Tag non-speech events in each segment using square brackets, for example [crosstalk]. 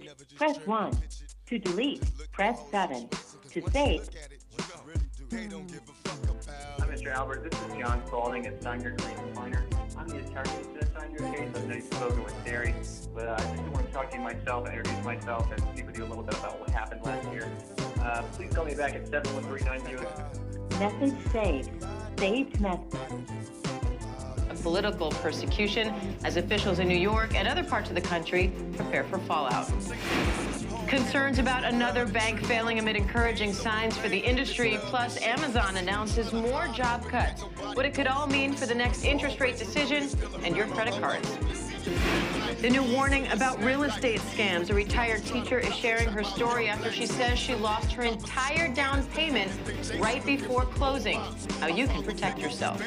message, press 1. To delete, press 7. To save, Hi, Mr. Albert. This is John Spalding at Steiner Green Minor. I'm the attorney to this on your case. I know you've spoken with Terry, but uh, I just want to talk to you myself, and introduce myself, and speak with you a little bit about what happened last year. Uh, please call me back at 7139 message saved, saved message. Political persecution as officials in New York and other parts of the country prepare for fallout. Concerns about another bank failing amid encouraging signs for the industry, plus Amazon announces more job cuts. What it could all mean for the next interest rate decision and your credit cards. The new warning about real estate scams. A retired teacher is sharing her story after she says she lost her entire down payment right before closing. How you can protect yourself.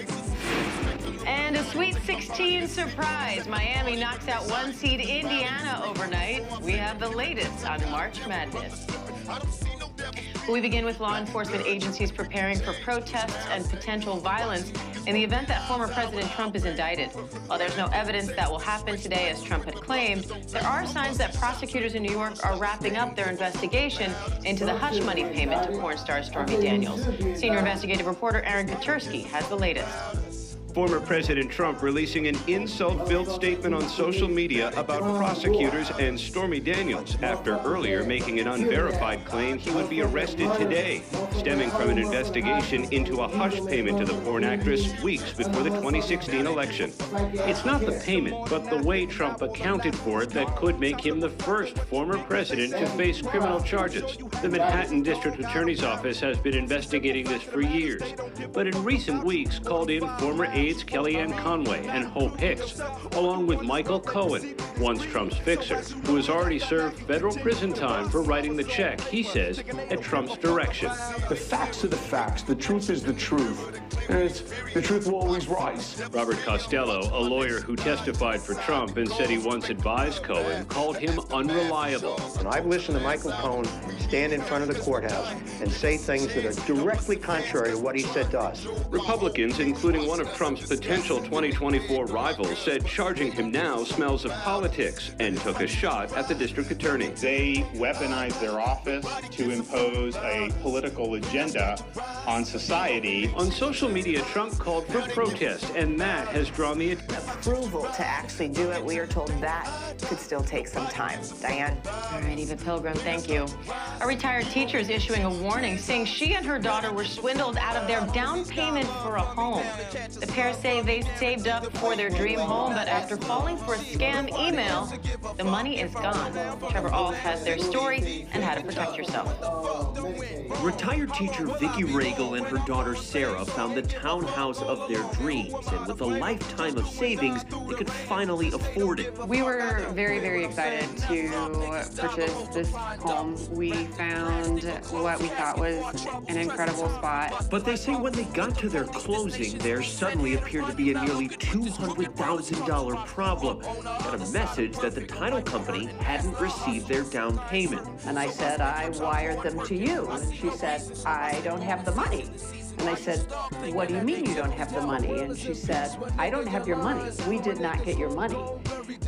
And a Sweet 16 surprise. Miami knocks out one seed Indiana overnight. We have the latest on March Madness. We begin with law enforcement agencies preparing for protests and potential violence in the event that former President Trump is indicted. While there's no evidence that will happen today, as Trump had claimed, there are signs that prosecutors in New York are wrapping up their investigation into the hush money payment to porn star Stormy Daniels. Senior investigative reporter Aaron Katersky has the latest former President Trump releasing an insult-filled statement on social media about prosecutors and Stormy Daniels after earlier making an unverified claim he would be arrested today, stemming from an investigation into a hush payment to the porn actress weeks before the 2016 election. It's not the payment, but the way Trump accounted for it that could make him the first former president to face criminal charges. The Manhattan District Attorney's Office has been investigating this for years, but in recent weeks called in former aides Kellyanne Conway and Hope Hicks, along with Michael Cohen, once Trump's fixer, who has already served federal prison time for writing the check, he says, at Trump's direction. The facts are the facts. The truth is the truth. And the truth will always rise. Robert Costello, a lawyer who testified for Trump and said he once advised Cohen, called him unreliable. And I've listened to Michael Cohen stand in front of the courthouse and say things that are directly contrary to what he said to us. Republicans, including one of Trump's potential 2024 rivals, said charging him now smells of politics and took a shot at the district attorney. They weaponize their office to impose a political agenda on society. On social media, Trump called for protest, and that has drawn the approval to actually do it. We are told that could still take some time. Diane. All right, Eva Pilgrim, thank you. A retired teacher is issuing a warning saying she and her daughter were swindled out of their down payment for a home. The pair say they saved up for their dream home, but after falling for a scam email, the money is gone. Trevor Ault has their story and how to protect yourself. Retired teacher Vicki Regal and her daughter Sarah found the townhouse of their dreams, and with a lifetime of savings, they could finally afford it. We were very, very excited to purchase this home. We found what we thought was an incredible spot. But they say when they got to their closing, there suddenly appeared to be a nearly $200,000 problem. And a message that the title company hadn't received their down payment. And I said, I wired them to you. And she said, I don't have the money. And I said, what do you mean you don't have the money? And she said, I don't have your money. We did not get your money.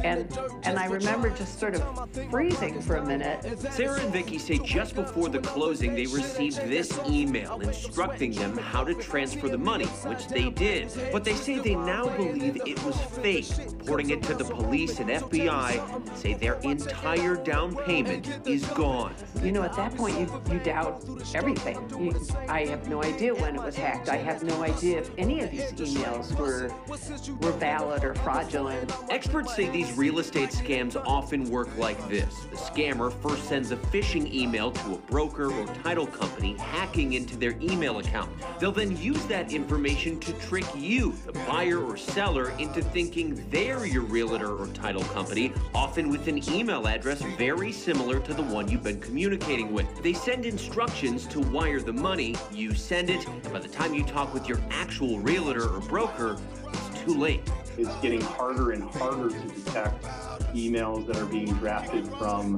And and I remember just sort of freezing for a minute. Sarah and Vicki say just before the closing, they received this email instructing them how to transfer the money, which they did. But they say they now believe it was fake, reporting it to the police and FBI, and say their entire down payment is gone. You know, at that point, you, you doubt everything. You, I have no idea when it was hacked. I have no idea if any of these emails were were valid or fraudulent. Experts say these real estate scams often work like this. The scammer first sends a phishing email to a broker or title company hacking into their email account. They'll then use that information to trick you, the buyer or seller, into thinking they're your realtor or title company, often with an email address very similar to the one you've been communicating with. They send instructions to wire the money, you send it, and by the time you talk with your actual realtor or broker, too late. It's getting harder and harder to detect emails that are being drafted from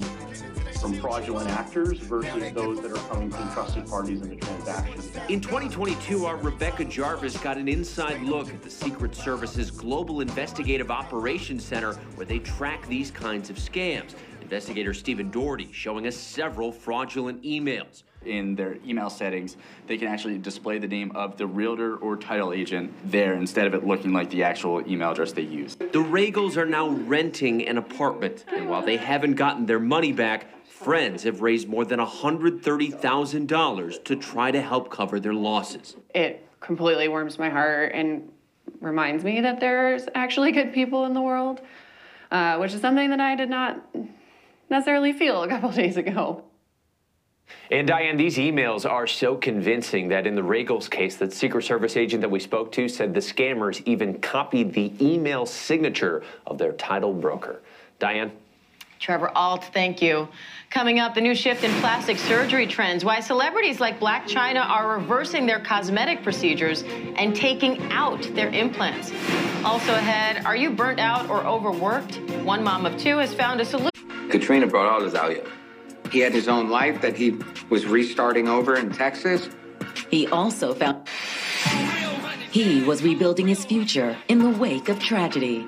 from fraudulent actors versus those that are coming from trusted parties in the transaction. In 2022, our Rebecca Jarvis got an inside look at the Secret Service's Global Investigative Operations Center where they track these kinds of scams Investigator Stephen Doherty showing us several fraudulent emails. In their email settings, they can actually display the name of the realtor or title agent there instead of it looking like the actual email address they use. The Regals are now renting an apartment, and while they haven't gotten their money back, friends have raised more than $130,000 to try to help cover their losses. It completely warms my heart and reminds me that there's actually good people in the world, uh, which is something that I did not necessarily feel a couple [laughs] days ago. And Diane, these emails are so convincing that in the Regals case, that Secret Service agent that we spoke to said the scammers even copied the email signature of their title broker. Diane? Trevor Ault, thank you. Coming up, the new shift in plastic surgery trends, why celebrities like Blac Chyna are reversing their cosmetic procedures and taking out their implants. Also ahead, are you burnt out or overworked? One mom of two has found a solution. Katrina brought all this out here. He had his own life that he was restarting over in Texas. He also found he was rebuilding his future in the wake of tragedy.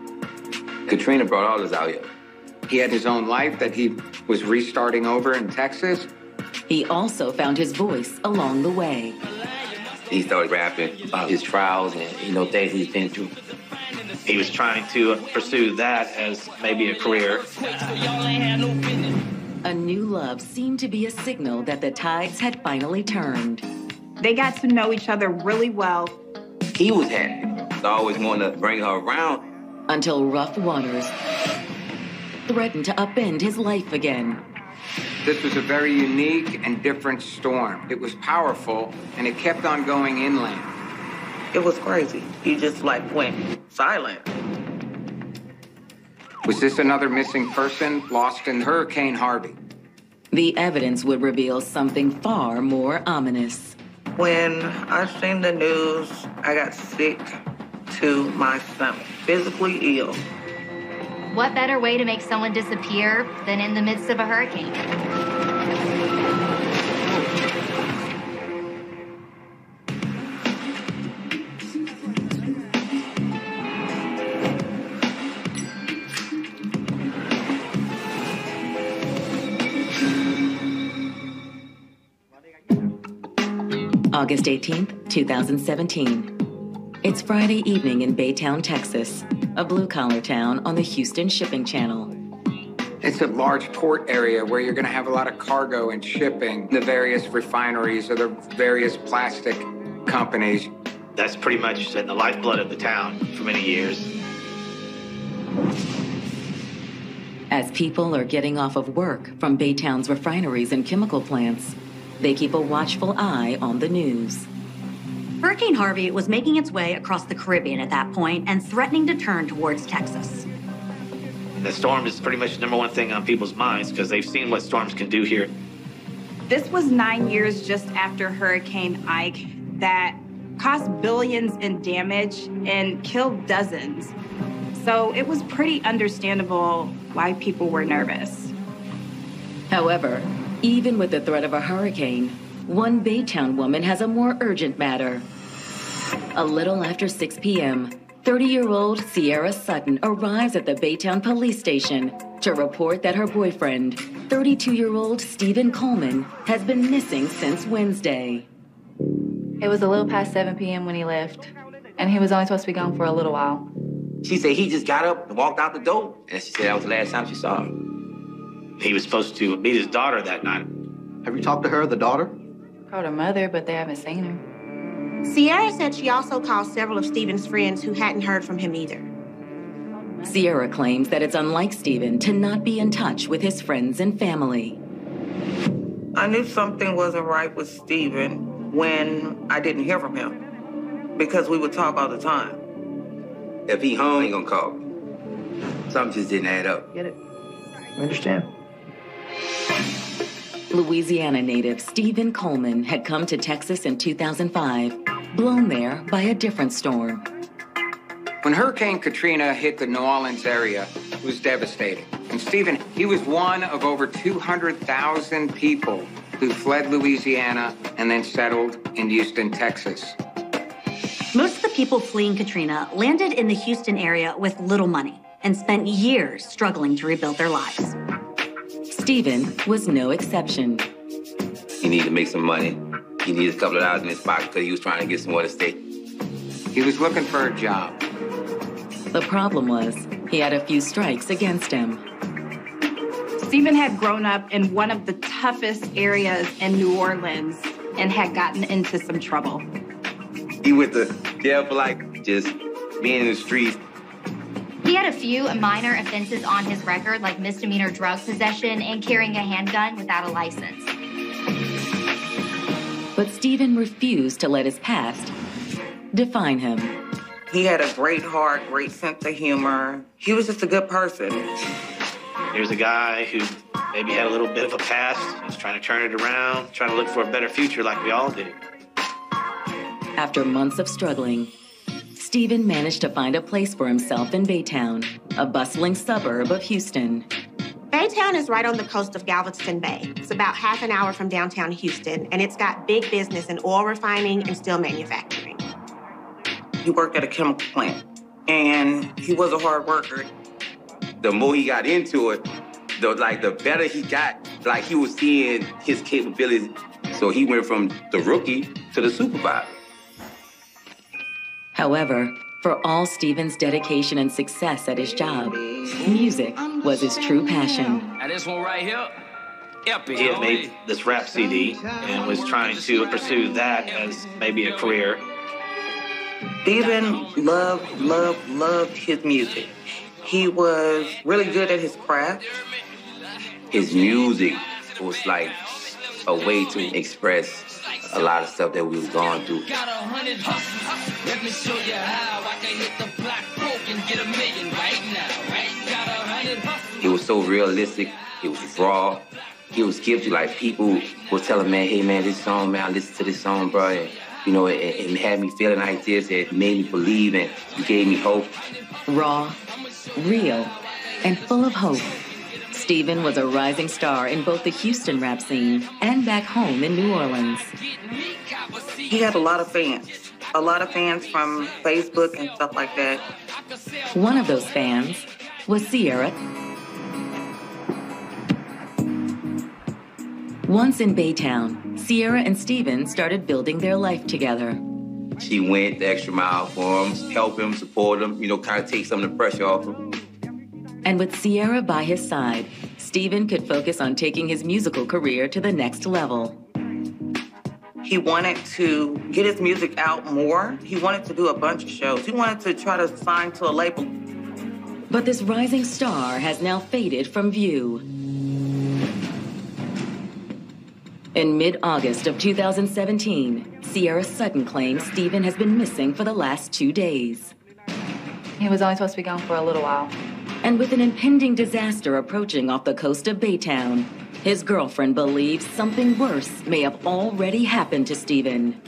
Katrina brought all this out here. He had his own life that he was restarting over in Texas. He also found his voice along the way. He started rapping about his trials and you know things he's been through. He was trying to pursue that as maybe a career. A new love seemed to be a signal that the tides had finally turned. They got to know each other really well. He was happy. I always wanted to bring her around. Until rough waters threatened to upend his life again. This was a very unique and different storm. It was powerful, and it kept on going inland. It was crazy. He just like went silent. Was this another missing person lost in Hurricane Harvey? The evidence would reveal something far more ominous. When I seen the news, I got sick to my stomach, physically ill. What better way to make someone disappear than in the midst of a hurricane? August 18th, 2017. It's Friday evening in Baytown, Texas, a blue collar town on the Houston Shipping Channel. It's a large port area where you're going to have a lot of cargo and shipping, the various refineries or the various plastic companies. That's pretty much the lifeblood of the town for many years. As people are getting off of work from Baytown's refineries and chemical plants, they keep a watchful eye on the news. Hurricane Harvey was making its way across the Caribbean at that point and threatening to turn towards Texas. The storm is pretty much the number one thing on people's minds because they've seen what storms can do here. This was nine years just after Hurricane Ike that caused billions in damage and killed dozens. So it was pretty understandable why people were nervous. However, even with the threat of a hurricane, one Baytown woman has a more urgent matter. A little after 6 p.m., 30 year old Sierra Sutton arrives at the Baytown police station to report that her boyfriend, 32 year old Stephen Coleman, has been missing since Wednesday. It was a little past 7 p.m. when he left, and he was only supposed to be gone for a little while. She said he just got up and walked out the door, and she said that was the last time she saw him. He was supposed to meet his daughter that night. Have you talked to her, the daughter? Called her mother, but they haven't seen her. Sierra said she also called several of Stephen's friends who hadn't heard from him either. Sierra claims that it's unlike Stephen to not be in touch with his friends and family. I knew something wasn't right with Stephen when I didn't hear from him because we would talk all the time. If he home, he gonna call. Something just didn't add up. Get it? I understand. Louisiana native Stephen Coleman had come to Texas in 2005, blown there by a different storm. When Hurricane Katrina hit the New Orleans area, it was devastating. And Stephen, he was one of over 200,000 people who fled Louisiana and then settled in Houston, Texas. Most of the people fleeing Katrina landed in the Houston area with little money and spent years struggling to rebuild their lives. Stephen was no exception. He needed to make some money. He needed a couple of dollars in his pocket because he was trying to get somewhere to stay. He was looking for a job. The problem was, he had a few strikes against him. Stephen had grown up in one of the toughest areas in New Orleans and had gotten into some trouble. He went to jail for like just being in the streets. He had a few minor offenses on his record, like misdemeanor drug possession and carrying a handgun without a license. But Stephen refused to let his past define him. He had a great heart, great sense of humor. He was just a good person. Here's a guy who maybe had a little bit of a past, was trying to turn it around, trying to look for a better future like we all did. After months of struggling, Stephen managed to find a place for himself in Baytown, a bustling suburb of Houston. Baytown is right on the coast of Galveston Bay. It's about half an hour from downtown Houston, and it's got big business in oil refining and steel manufacturing. He worked at a chemical plant, and he was a hard worker. The more he got into it, the like the better he got. Like he was seeing his capabilities. So he went from the rookie to the supervisor. However, for all Stephen's dedication and success at his job, music was his true passion. Now this one right here, Epic. He had made this rap CD and was trying to pursue that as maybe a career. Stephen loved, loved, loved his music. He was really good at his craft. His music was like a way to express a lot of stuff that we was going through. Let me show you how I can hit the block broke and get a million right now. Right? Got a hundred hustles. It was so realistic. It was raw. He was gifted. Like people would tell him, man, hey man, this song, man, I listen to this song, bro. And, you know, it, it had me feeling like this. It made me believe and gave me hope. Raw, real, and full of hope. Stephen was a rising star in both the Houston rap scene and back home in New Orleans. He had a lot of fans, a lot of fans from Facebook and stuff like that. One of those fans was Sierra. Once in Baytown, Sierra and Stephen started building their life together. She went the extra mile for him, help him, support him, you know, kind of take some of the pressure off him. And with Sierra by his side, Stephen could focus on taking his musical career to the next level. He wanted to get his music out more. He wanted to do a bunch of shows. He wanted to try to sign to a label. But this rising star has now faded from view. In mid August of 2017, Sierra Sutton claims Stephen has been missing for the last two days. He was only supposed to be gone for a little while. And with an impending disaster approaching off the coast of Baytown, his girlfriend believes something worse may have already happened to Stephen.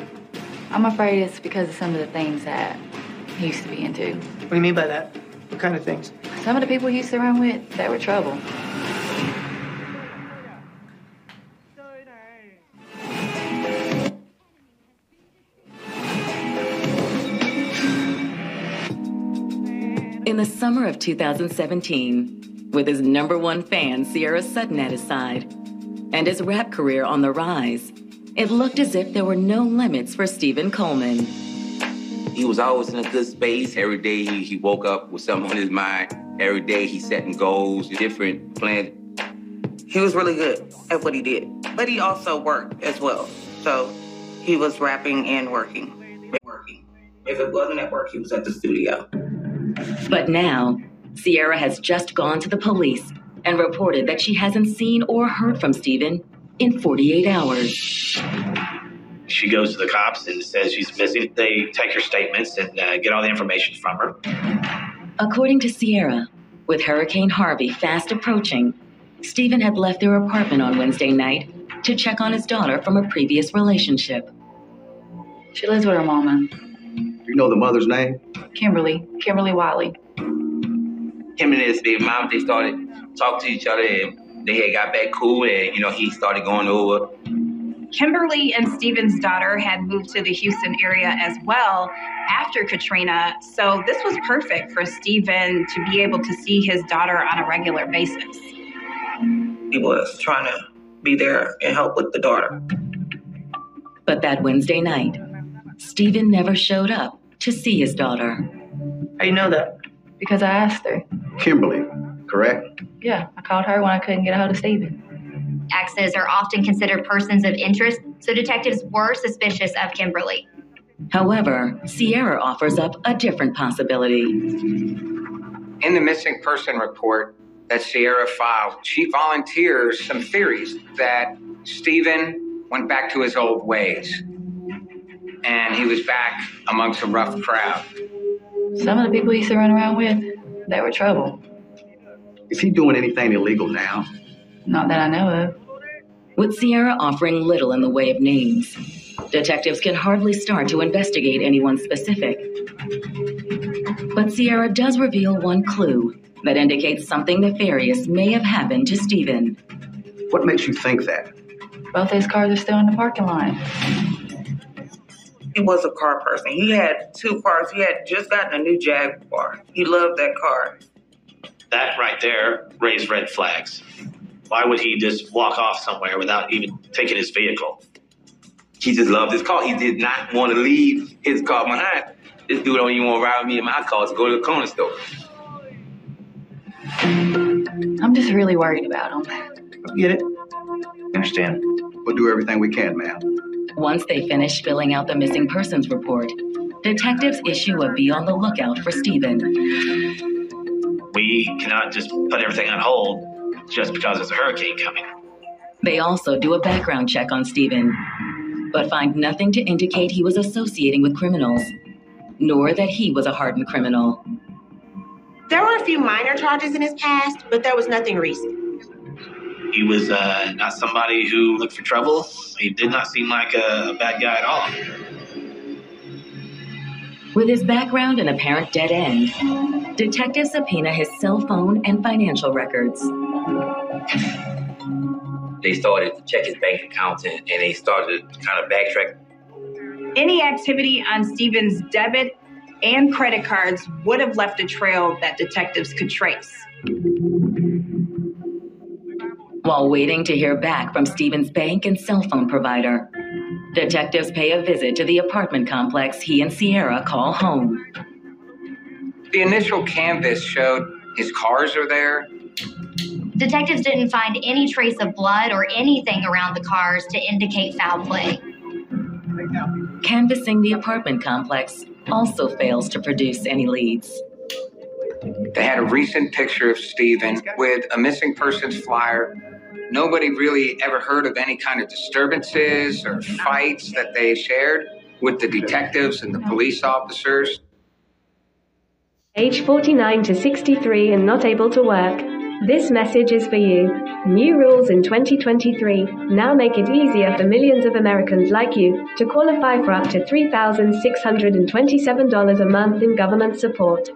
I'm afraid it's because of some of the things that he used to be into. What do you mean by that? What kind of things? Some of the people he used to run with, they were trouble. In the summer of 2017, with his number one fan, Sierra Sutton, at his side, and his rap career on the rise, it looked as if there were no limits for Stephen Coleman. He was always in a good space. Every day he, he woke up with something on his mind. Every day he setting goals, different plans. He was really good at what he did, but he also worked as well. So he was rapping and working. Working. If it wasn't at work, he was at the studio. But now, Sierra has just gone to the police and reported that she hasn't seen or heard from Stephen in 48 hours. She goes to the cops and says she's missing. They take her statements and uh, get all the information from her. According to Sierra, with Hurricane Harvey fast approaching, Stephen had left their apartment on Wednesday night to check on his daughter from a previous relationship. She lives with her mama, Do you know the mother's name? Kimberly, Kimberly Wiley. Him and his baby mom, they started talking to each other and they had got back cool and, you know, he started going over. Kimberly and Stephen's daughter had moved to the Houston area as well after Katrina, so this was perfect for Steven to be able to see his daughter on a regular basis. he was trying to be there and help with the daughter. But that Wednesday night, Stephen never showed up to see his daughter. How you know that? Because I asked her. Kimberly, correct? Yeah, I called her when I couldn't get a hold of Stephen. Exes are often considered persons of interest, so detectives were suspicious of Kimberly. However, Sierra offers up a different possibility. In the missing person report that Sierra filed, she volunteers some theories that Stephen went back to his old ways and he was back amongst a rough crowd. Some of the people he used to run around with, they were trouble. Is he doing anything illegal now? Not that I know of. With Sierra offering little in the way of names, detectives can hardly start to investigate anyone specific. But Sierra does reveal one clue that indicates something nefarious may have happened to Stephen. What makes you think that? Both his cars are still in the parking lot. He was a car person. He had two cars. He had just gotten a new Jaguar. He loved that car. That right there raised red flags. Why would he just walk off somewhere without even taking his vehicle? He just loved his car. He did not want to leave his car behind. This dude don't even want to ride with me in my car to go to the corner store. I'm just really worried about him. I Get it? Understand? We'll do everything we can, ma'am. Once they finish filling out the missing persons report, detectives issue a be on the lookout for Stephen. We cannot just put everything on hold just because there's a hurricane coming. They also do a background check on Stephen, but find nothing to indicate he was associating with criminals, nor that he was a hardened criminal. There were a few minor charges in his past, but there was nothing recent. He was uh, not somebody who looked for trouble. He did not seem like a, a bad guy at all. With his background and apparent dead end, detectives subpoena his cell phone and financial records. They started to check his bank account and, and they started to kind of backtrack. Any activity on Stephen's debit and credit cards would have left a trail that detectives could trace. While waiting to hear back from Stephen's bank and cell phone provider, detectives pay a visit to the apartment complex he and Sierra call home. The initial canvas showed his cars are there. Detectives didn't find any trace of blood or anything around the cars to indicate foul play. Canvassing the apartment complex also fails to produce any leads. They had a recent picture of Stephen with a missing persons flyer. Nobody really ever heard of any kind of disturbances or fights that they shared with the detectives and the police officers. Age 49 to 63 and not able to work. This message is for you. New rules in 2023 now make it easier for millions of Americans like you to qualify for up to $3,627 a month in government support.